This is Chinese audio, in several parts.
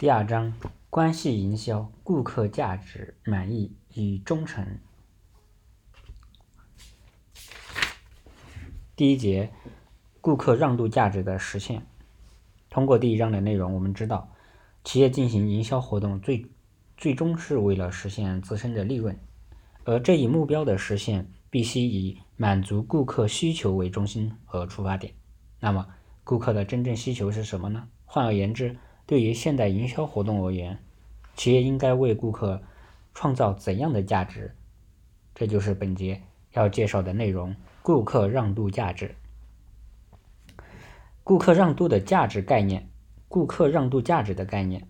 第二章关系营销：顾客价值满意与忠诚。第一节，顾客让渡价值的实现。通过第一章的内容，我们知道，企业进行营销活动最最终是为了实现自身的利润，而这一目标的实现必须以满足顾客需求为中心和出发点。那么，顾客的真正需求是什么呢？换而言之，对于现代营销活动而言，企业应该为顾客创造怎样的价值？这就是本节要介绍的内容：顾客让渡价值。顾客让渡的价值概念，顾客让渡价值的概念。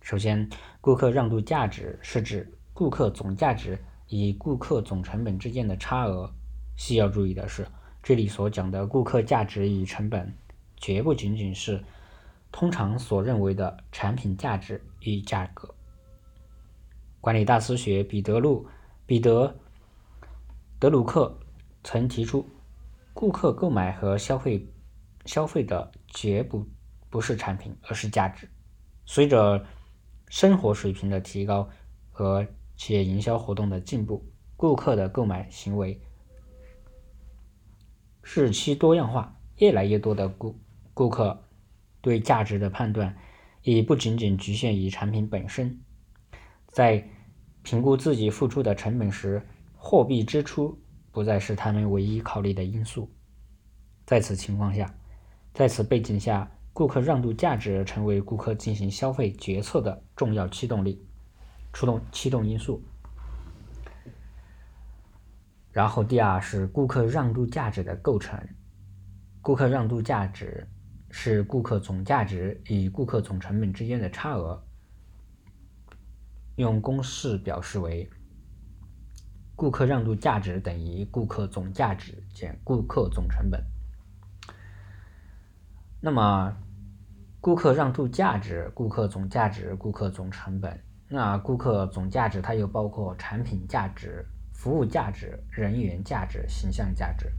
首先，顾客让渡价值是指顾客总价值与顾客总成本之间的差额。需要注意的是，这里所讲的顾客价值与成本，绝不仅仅是。通常所认为的产品价值与价格。管理大师学彼得路彼得德鲁克曾提出，顾客购买和消费消费的绝不不是产品，而是价值。随着生活水平的提高和企业营销活动的进步，顾客的购买行为日趋多样化，越来越多的顾顾客。对价值的判断已不仅仅局限于产品本身，在评估自己付出的成本时，货币支出不再是他们唯一考虑的因素。在此情况下，在此背景下，顾客让渡价值成为顾客进行消费决策的重要驱动力、出动驱动因素。然后，第二是顾客让渡价值的构成，顾客让渡价值。是顾客总价值与顾客总成本之间的差额，用公式表示为：顾客让渡价值等于顾客总价值减顾客总成本。那么，顾客让渡价值、顾客总价值、顾客总成本，那顾客总价值它又包括产品价值、服务价值、人员价值、形象价值。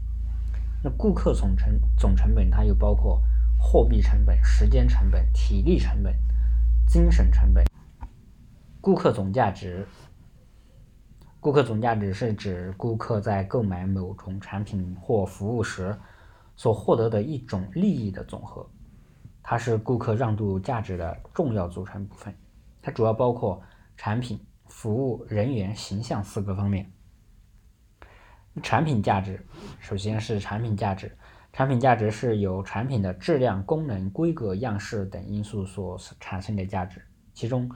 那顾客总成总成本它又包括。货币成本、时间成本、体力成本、精神成本。顾客总价值，顾客总价值是指顾客在购买某种产品或服务时所获得的一种利益的总和，它是顾客让渡价值的重要组成部分。它主要包括产品、服务、人员、形象四个方面。产品价值，首先是产品价值。产品价值是由产品的质量、功能、规格、样式等因素所产生的价值。其中，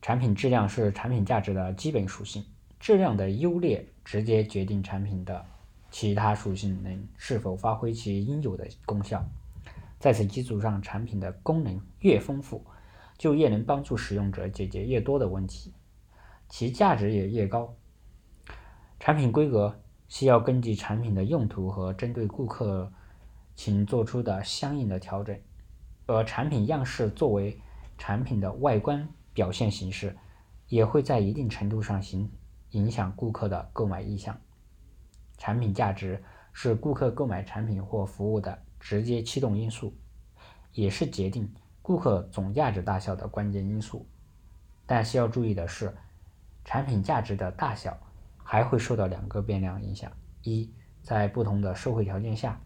产品质量是产品价值的基本属性，质量的优劣直接决定产品的其他属性能是否发挥其应有的功效。在此基础上，产品的功能越丰富，就越能帮助使用者解决越多的问题，其价值也越高。产品规格。需要根据产品的用途和针对顾客请做出的相应的调整，而产品样式作为产品的外观表现形式，也会在一定程度上影影响顾客的购买意向。产品价值是顾客购买产品或服务的直接驱动因素，也是决定顾客总价值大小的关键因素。但需要注意的是，产品价值的大小。还会受到两个变量影响：一，在不同的社会条件下，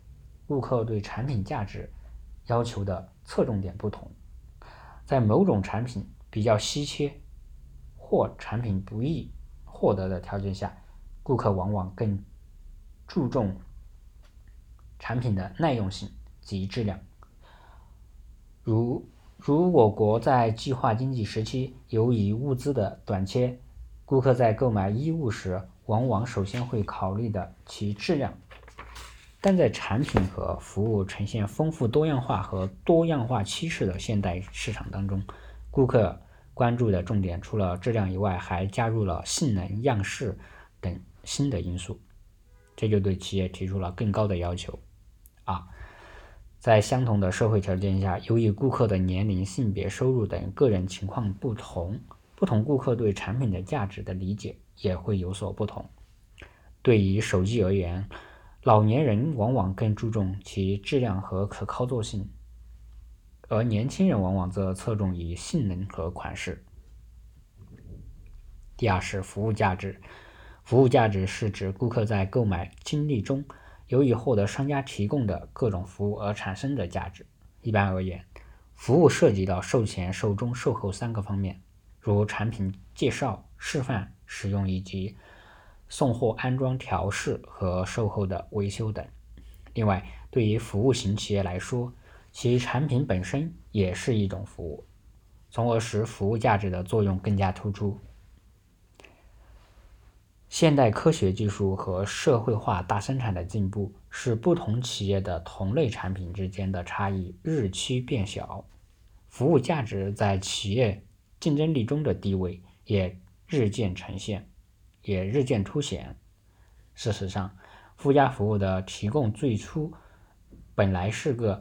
顾客对产品价值要求的侧重点不同。在某种产品比较稀缺或产品不易获得的条件下，顾客往往更注重产品的耐用性及质量。如如我国在计划经济时期，由于物资的短缺，顾客在购买衣物时，往往首先会考虑的其质量，但在产品和服务呈现丰富多样化和多样化趋势的现代市场当中，顾客关注的重点除了质量以外，还加入了性能、样式等新的因素，这就对企业提出了更高的要求。啊，在相同的社会条件下，由于顾客的年龄、性别、收入等个人情况不同，不同顾客对产品的价值的理解。也会有所不同。对于手机而言，老年人往往更注重其质量和可操作性，而年轻人往往则侧重于性能和款式。第二是服务价值，服务价值是指顾客在购买经历中，由于获得商家提供的各种服务而产生的价值。一般而言，服务涉及到售前、售中、售后三个方面，如产品介绍、示范、使用以及送货、安装、调试和售后的维修等。另外，对于服务型企业来说，其产品本身也是一种服务，从而使服务价值的作用更加突出。现代科学技术和社会化大生产的进步，使不同企业的同类产品之间的差异日趋变小，服务价值在企业竞争力中的地位也日渐呈现，也日渐凸显。事实上，附加服务的提供最初本来是个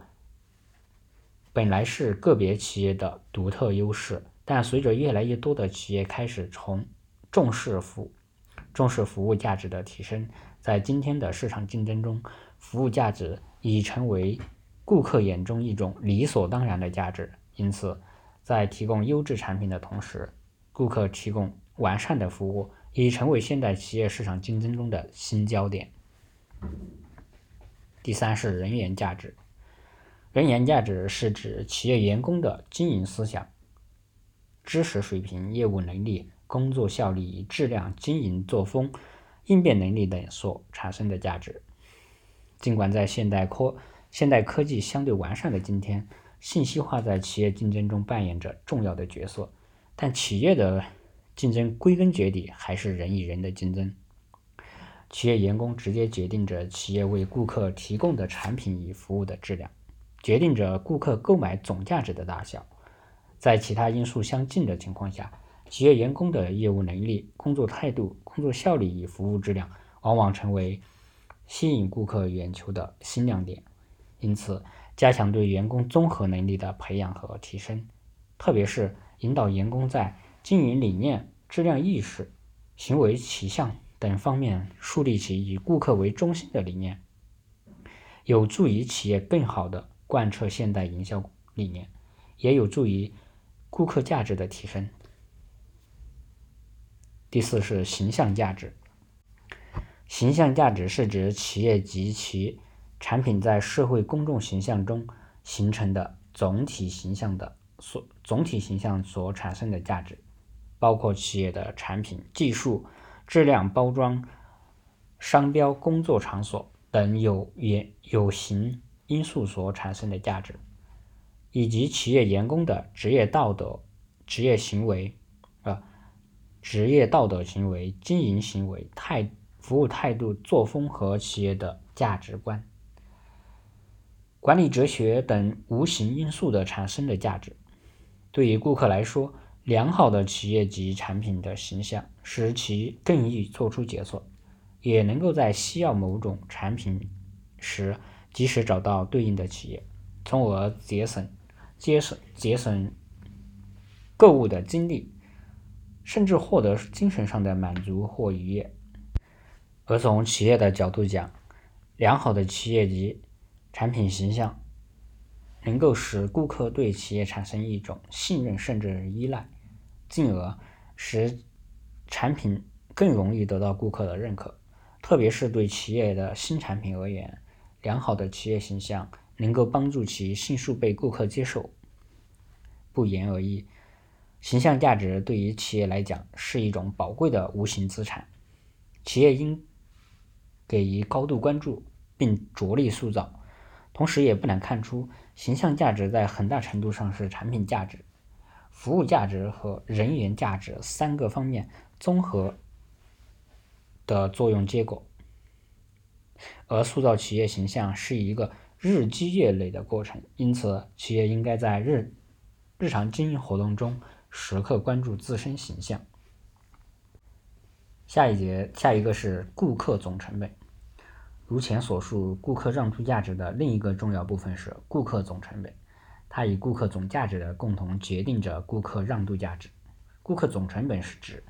本来是个别企业的独特优势，但随着越来越多的企业开始从重视服重视服务价值的提升，在今天的市场竞争中，服务价值已成为顾客眼中一种理所当然的价值。因此，在提供优质产品的同时，顾客提供完善的服务已成为现代企业市场竞争中的新焦点。第三是人员价值，人员价值是指企业员工的经营思想、知识水平、业务能力。工作效率、质量、经营作风、应变能力等所产生的价值。尽管在现代科现代科技相对完善的今天，信息化在企业竞争中扮演着重要的角色，但企业的竞争归根结底还是人与人的竞争。企业员工直接决定着企业为顾客提供的产品与服务的质量，决定着顾客购买总价值的大小。在其他因素相近的情况下。企业员工的业务能力、工作态度、工作效率与服务质量，往往成为吸引顾客眼球的新亮点。因此，加强对员工综合能力的培养和提升，特别是引导员工在经营理念、质量意识、行为取向等方面树立起以顾客为中心的理念，有助于企业更好地贯彻现代营销理念，也有助于顾客价值的提升。第四是形象价值。形象价值是指企业及其产品在社会公众形象中形成的总体形象的所总体形象所产生的价值，包括企业的产品、技术、质量、包装、商标、工作场所等有原有形因素所产生的价值，以及企业员工的职业道德、职业行为啊。职业道德行为、经营行为、态服务态度、作风和企业的价值观、管理哲学等无形因素的产生的价值，对于顾客来说，良好的企业及产品的形象使其更易做出决策，也能够在需要某种产品时及时找到对应的企业，从而节省、节省、节省购物的精力。甚至获得精神上的满足或愉悦。而从企业的角度讲，良好的企业及产品形象能够使顾客对企业产生一种信任甚至依赖，进而使产品更容易得到顾客的认可。特别是对企业的新产品而言，良好的企业形象能够帮助其迅速被顾客接受。不言而喻。形象价值对于企业来讲是一种宝贵的无形资产，企业应给予高度关注并着力塑造。同时，也不难看出，形象价值在很大程度上是产品价值、服务价值和人员价值三个方面综合的作用结果。而塑造企业形象是一个日积月累的过程，因此，企业应该在日日常经营活动中。时刻关注自身形象。下一节，下一个是顾客总成本。如前所述，顾客让出价值的另一个重要部分是顾客总成本，它与顾客总价值的共同决定着顾客让渡价值。顾客总成本是指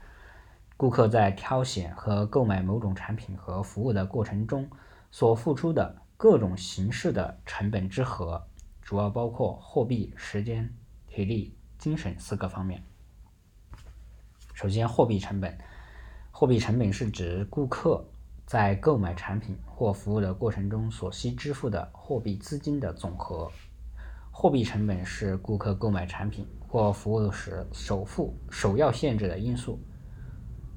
顾客在挑选和购买某种产品和服务的过程中所付出的各种形式的成本之和，主要包括货币、时间、体力、精神四个方面。首先，货币成本。货币成本是指顾客在购买产品或服务的过程中所需支付的货币资金的总和。货币成本是顾客购买产品或服务时首付首要限制的因素。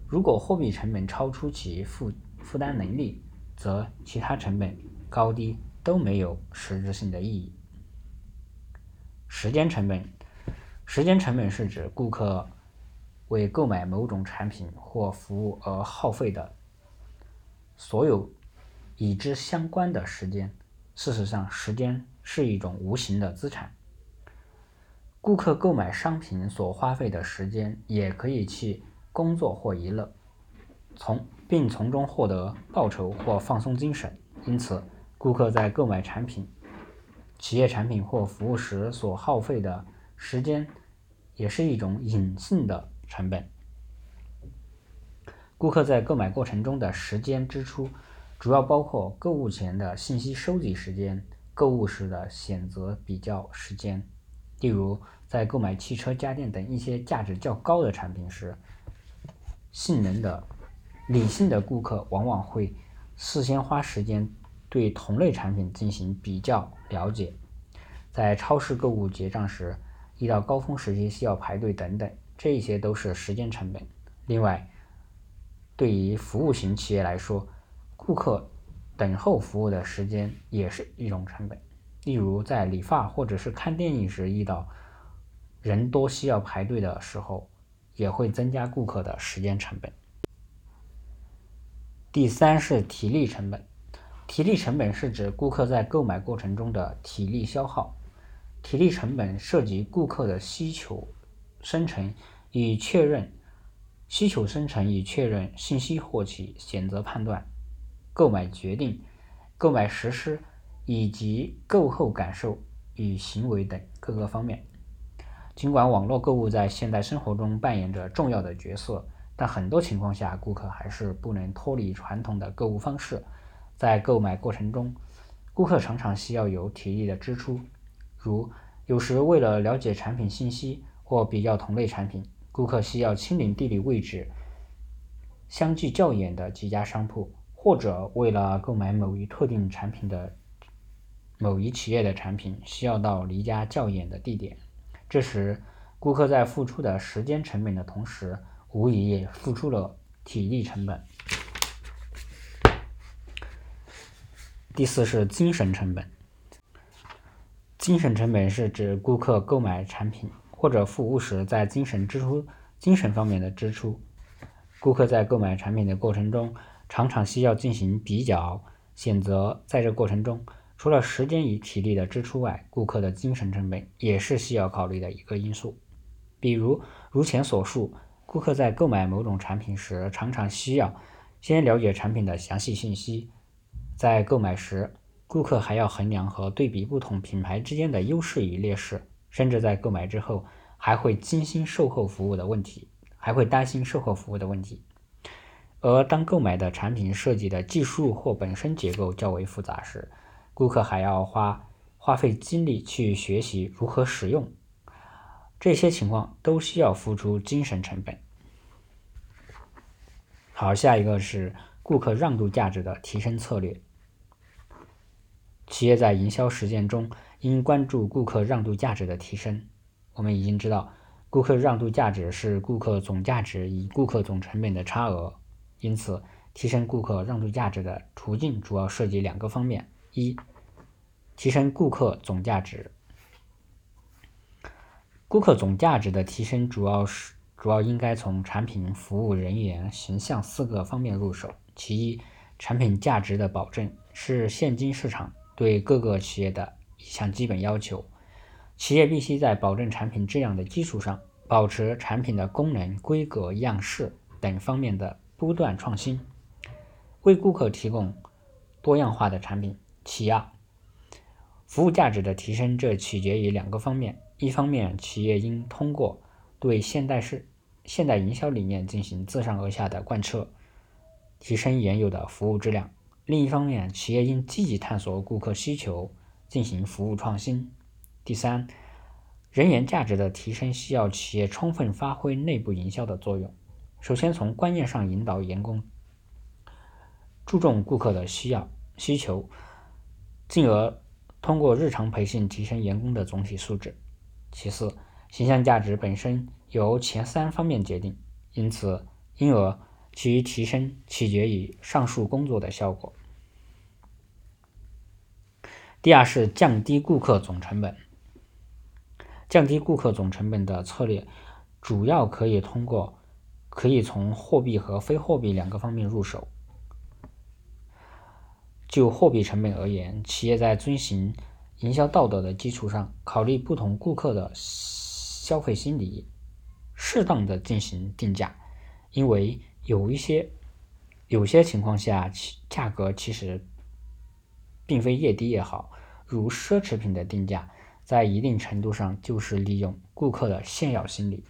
如果货币成本超出其负负担能力，则其他成本高低都没有实质性的意义。时间成本，时间成本是指顾客为购买某种产品或服务而耗费的所有与之相关的时间。事实上，时间是一种无形的资产。顾客购买商品所花费的时间，也可以去工作或娱乐，从并从中获得报酬或放松精神。因此，顾客在购买产品、企业产品或服务时所耗费的时间，也是一种隐性的成本。顾客在购买过程中的时间支出。主要包括购物前的信息收集时间、购物时的选择比较时间。例如，在购买汽车、家电等一些价值较高的产品时，性能的理性的顾客往往会事先花时间对同类产品进行比较了解。在超市购物结账时，遇到高峰时期需要排队等等，这些都是时间成本。另外，对于服务型企业来说，顾客等候服务的时间也是一种成本，例如在理发或者是看电影时遇到人多需要排队的时候，也会增加顾客的时间成本。第三是体力成本，体力成本是指顾客在购买过程中的体力消耗，体力成本涉及顾客的需求生成与确认，需求生成与确认信息获取选择判断。购买决定、购买实施以及购后感受与行为等各个方面。尽管网络购物在现代生活中扮演着重要的角色，但很多情况下，顾客还是不能脱离传统的购物方式。在购买过程中，顾客常常需要有体力的支出，如有时为了了解产品信息或比较同类产品，顾客需要亲临地理位置相距较远的几家商铺。或者为了购买某一特定产品的某一企业的产品，需要到离家较远的地点。这时，顾客在付出的时间成本的同时，无疑也付出了体力成本。第四是精神成本。精神成本是指顾客购买产品或者服务时在精神支出、精神方面的支出。顾客在购买产品的过程中。常常需要进行比较选择，在这过程中，除了时间与体力的支出外，顾客的精神成本也是需要考虑的一个因素。比如，如前所述，顾客在购买某种产品时，常常需要先了解产品的详细信息。在购买时，顾客还要衡量和对比不同品牌之间的优势与劣势，甚至在购买之后，还会精心售后服务的问题，还会担心售后服务的问题。而当购买的产品设计的技术或本身结构较为复杂时，顾客还要花花费精力去学习如何使用，这些情况都需要付出精神成本。好，下一个是顾客让渡价值的提升策略。企业在营销实践中应关注顾客让渡价值的提升。我们已经知道，顾客让渡价值是顾客总价值与顾客总成本的差额。因此，提升顾客让渡价值的途径主要涉及两个方面：一、提升顾客总价值。顾客总价值的提升主要是主要应该从产品、服务、人员、形象四个方面入手。其一，产品价值的保证是现今市场对各个企业的一项基本要求。企业必须在保证产品质量的基础上，保持产品的功能、规格、样式等方面的。不断创新，为顾客提供多样化的产品。其二，服务价值的提升，这取决于两个方面：一方面，企业应通过对现代式现代营销理念进行自上而下的贯彻，提升原有的服务质量；另一方面，企业应积极探索顾客需求，进行服务创新。第三，人员价值的提升需要企业充分发挥内部营销的作用。首先，从观念上引导员工注重顾客的需要需求，进而通过日常培训提升员工的总体素质。其次，形象价值本身由前三方面决定，因此，因而其提升取决于上述工作的效果。第二是降低顾客总成本。降低顾客总成本的策略，主要可以通过可以从货币和非货币两个方面入手。就货币成本而言，企业在遵循营销道德的基础上，考虑不同顾客的消费心理，适当的进行定价。因为有一些有些情况下，其价格其实。并非越低越好，如奢侈品的定价，在一定程度上就是利用顾客的炫耀心理。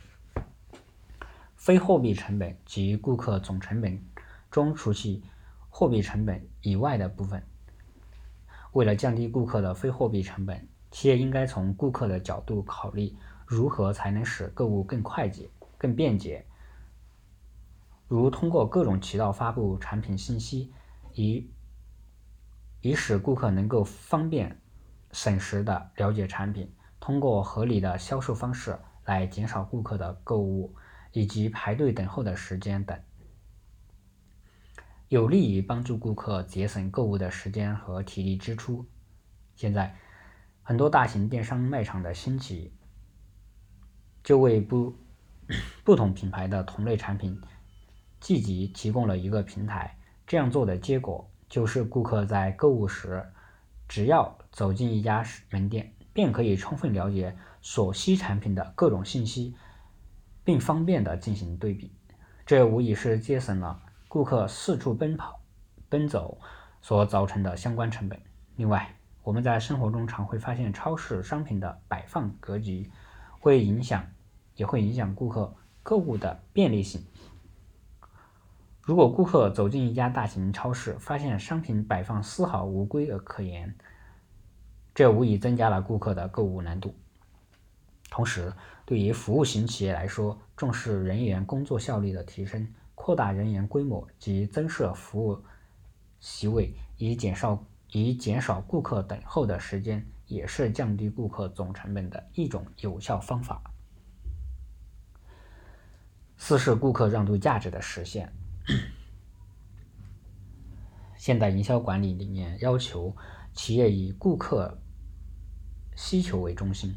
非货币成本及顾客总成本中除去货币成本以外的部分。为了降低顾客的非货币成本，企业应该从顾客的角度考虑，如何才能使购物更快捷、更便捷。如通过各种渠道发布产品信息，以以使顾客能够方便、省时的了解产品，通过合理的销售方式来减少顾客的购物以及排队等候的时间等，有利于帮助顾客节省购物的时间和体力支出。现在，很多大型电商卖场的兴起，就为不不同品牌的同类产品聚集提供了一个平台。这样做的结果。就是顾客在购物时，只要走进一家门店，便可以充分了解所需产品的各种信息，并方便的进行对比。这无疑是节省了顾客四处奔跑、奔走所造成的相关成本。另外，我们在生活中常会发现，超市商品的摆放格局会影响，也会影响顾客购物的便利性。如果顾客走进一家大型超市，发现商品摆放丝毫无规则可言，这无疑增加了顾客的购物难度。同时，对于服务型企业来说，重视人员工作效率的提升，扩大人员规模及增设服务席位，以减少以减少顾客等候的时间，也是降低顾客总成本的一种有效方法。四是顾客让渡价值的实现。现代营销管理理念要求企业以顾客需求为中心，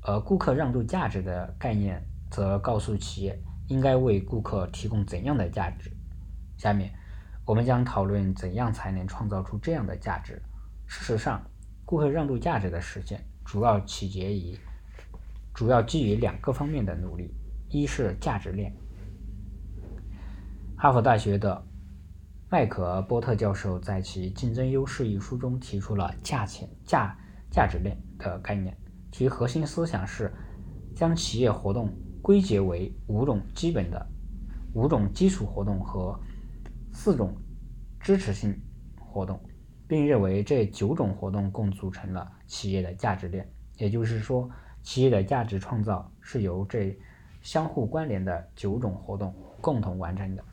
而顾客让渡价值的概念则告诉企业应该为顾客提供怎样的价值。下面我们将讨论怎样才能创造出这样的价值。事实上，顾客让渡价值的实现主要取决于主要基于两个方面的努力：一是价值链。哈佛大学的麦克波特教授在其《竞争优势》一书中提出了价钱价价值链的概念，其核心思想是将企业活动归结为五种基本的五种基础活动和四种支持性活动，并认为这九种活动共组成了企业的价值链。也就是说，企业的价值创造是由这相互关联的九种活动共同完成的。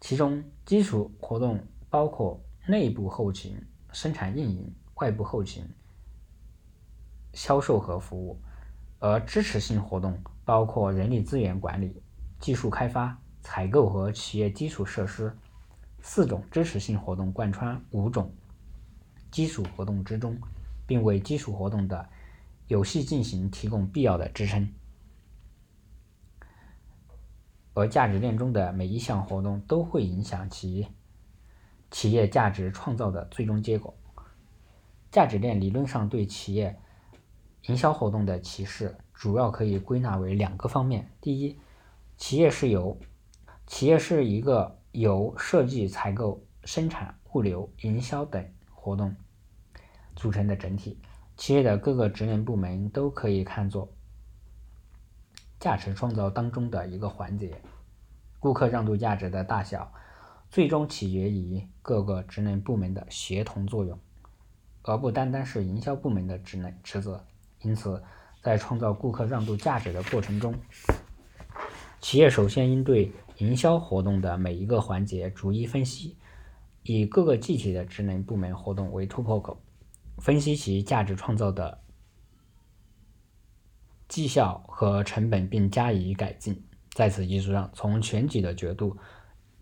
其中，基础活动包括内部后勤、生产运营、外部后勤、销售和服务；而支持性活动包括人力资源管理、技术开发、采购和企业基础设施。四种支持性活动贯穿五种基础活动之中，并为基础活动的有序进行提供必要的支撑。而价值链中的每一项活动都会影响其企业价值创造的最终结果。价值链理论上对企业营销活动的启示主要可以归纳为两个方面：第一，企业是由企业是一个由设计、采购、生产、物流、营销等活动组成的整体，企业的各个职能部门都可以看作。价值创造当中的一个环节，顾客让渡价值的大小，最终取决于各个职能部门的协同作用。而不单单是营销部门的职能职责。因此，在创造顾客让渡价值的过程中，企业首先应对营销活动的每一个环节逐一分析，以各个具体的职能部门活动为突破口，分析其价值创造的绩效和成本，并加以改进。在此基础上，从全局的角度，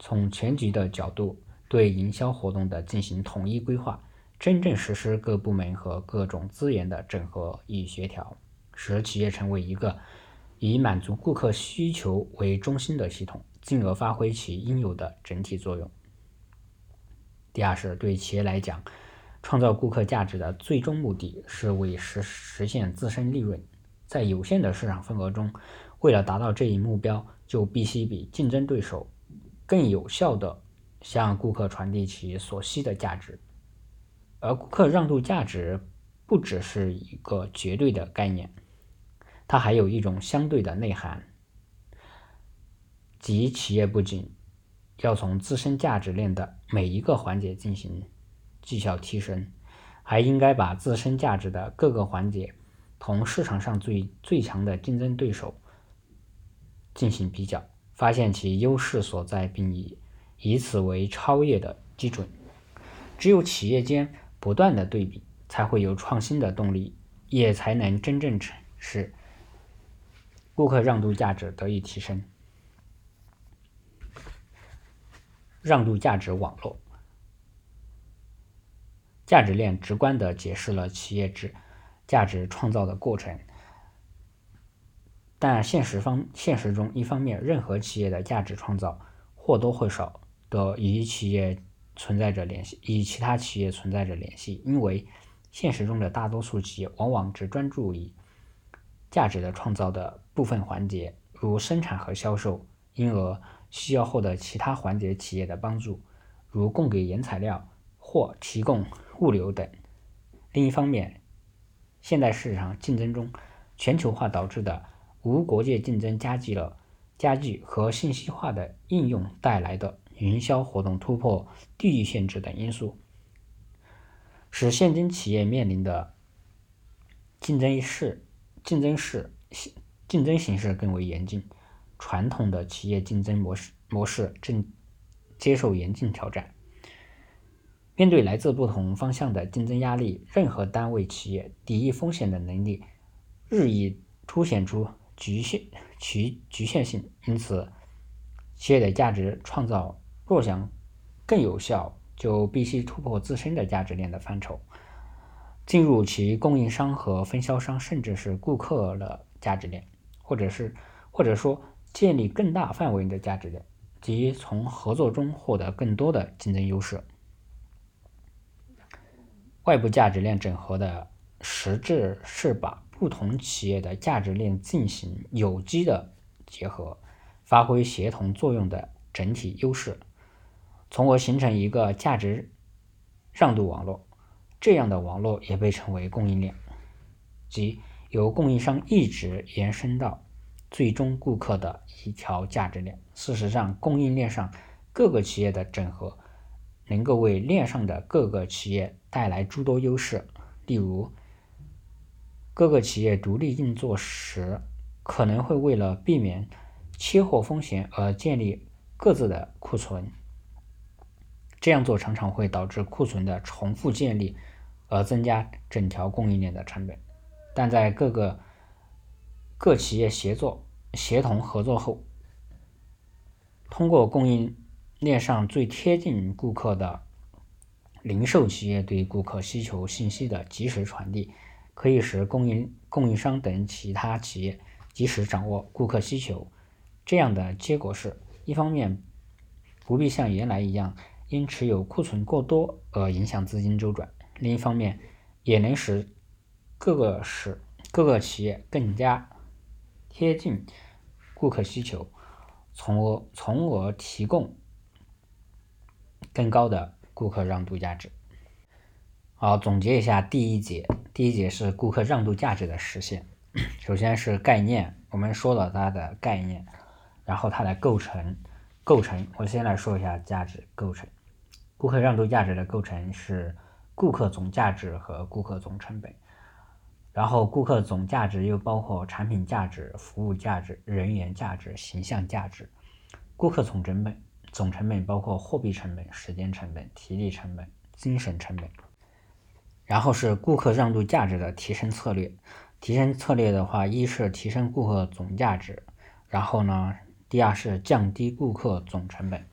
从全局的角度对营销活动的进行统一规划，真正实施各部门和各种资源的整合与协调，使企业成为一个。以满足顾客需求为中心的系统，进而发挥其应有的整体作用。第二是对企业来讲，创造顾客价值的最终目的是为实实现自身利润。在有限的市场份额中，为了达到这一目标，就必须比竞争对手更有效地向顾客传递其所需的价值。而顾客让渡价值不只是一个绝对的概念。它还有一种相对的内涵，即企业不仅要从自身价值链的每一个环节进行绩效提升，还应该把自身价值的各个环节同市场上最最强的竞争对手进行比较，发现其优势所在，并以以此为超越的基准。只有企业间不断的对比，才会有创新的动力，也才能真正成使。顾客让渡价值得以提升。让渡价值网络，价值链直观地解释了企业值价值创造的过程。但现实方现实中，一方面，任何企业的价值创造或多或少的与企业存在着联系，与其他企业存在着联系，因为现实中的大多数企业往往只专注于价值的创造的。部分环节，如生产和销售，因而需要获得其他环节企业的帮助，如供给原材料或提供物流等。另一方面，现代市场竞争中，全球化导致的无国界竞争加剧了加剧和信息化的应用带来的营销活动突破地域限制等因素，使现今企业面临的竞争是竞争是。竞争形势更为严峻，传统的企业竞争模式模式正接受严峻挑战。面对来自不同方向的竞争压力，任何单位企业抵御风险的能力日益凸显出局限其局限性。因此，企业的价值创造若想更有效，就必须突破自身的价值链的范畴，进入其供应商和分销商，甚至是顾客的价值链。或者是，或者说建立更大范围的价值链，即从合作中获得更多的竞争优势。外部价值链整合的实质是把不同企业的价值链进行有机的结合，发挥协同作用的整体优势，从而形成一个价值让渡网络。这样的网络也被称为供应链，即。由供应商一直延伸到最终顾客的一条价值链。事实上，供应链上各个企业的整合，能够为链上的各个企业带来诸多优势。例如，各个企业独立运作时，可能会为了避免缺货风险而建立各自的库存。这样做常常会导致库存的重复建立，而增加整条供应链的成本。但在各个各企业协作、协同合作后，通过供应链上最贴近顾客的零售企业对顾客需求信息的及时传递，可以使供应供应商等其他企业及时掌握顾客需求。这样的结果是，一方面不必像原来一样因持有库存过多而影响资金周转；另一方面，也能使各个使各个企业更加贴近顾客需求，从而从而提供更高的顾客让渡价值。好，总结一下第一节，第一节是顾客让渡价值的实现。首先是概念，我们说了它的概念，然后它的构成，构成，我先来说一下价值构成。顾客让渡价值的构成是顾客总价值和顾客总成本。然后，顾客总价值又包括产品价值、服务价值、人员价值、形象价值。顾客总成本，总成本包括货币成本、时间成本、体力成本、精神成本。然后是顾客让渡价值的提升策略。提升策略的话，一是提升顾客总价值，然后呢，第二是降低顾客总成本。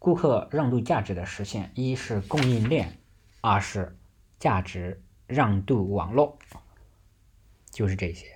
顾客让渡价值的实现，一是供应链，二是价值让渡网络，就是这些。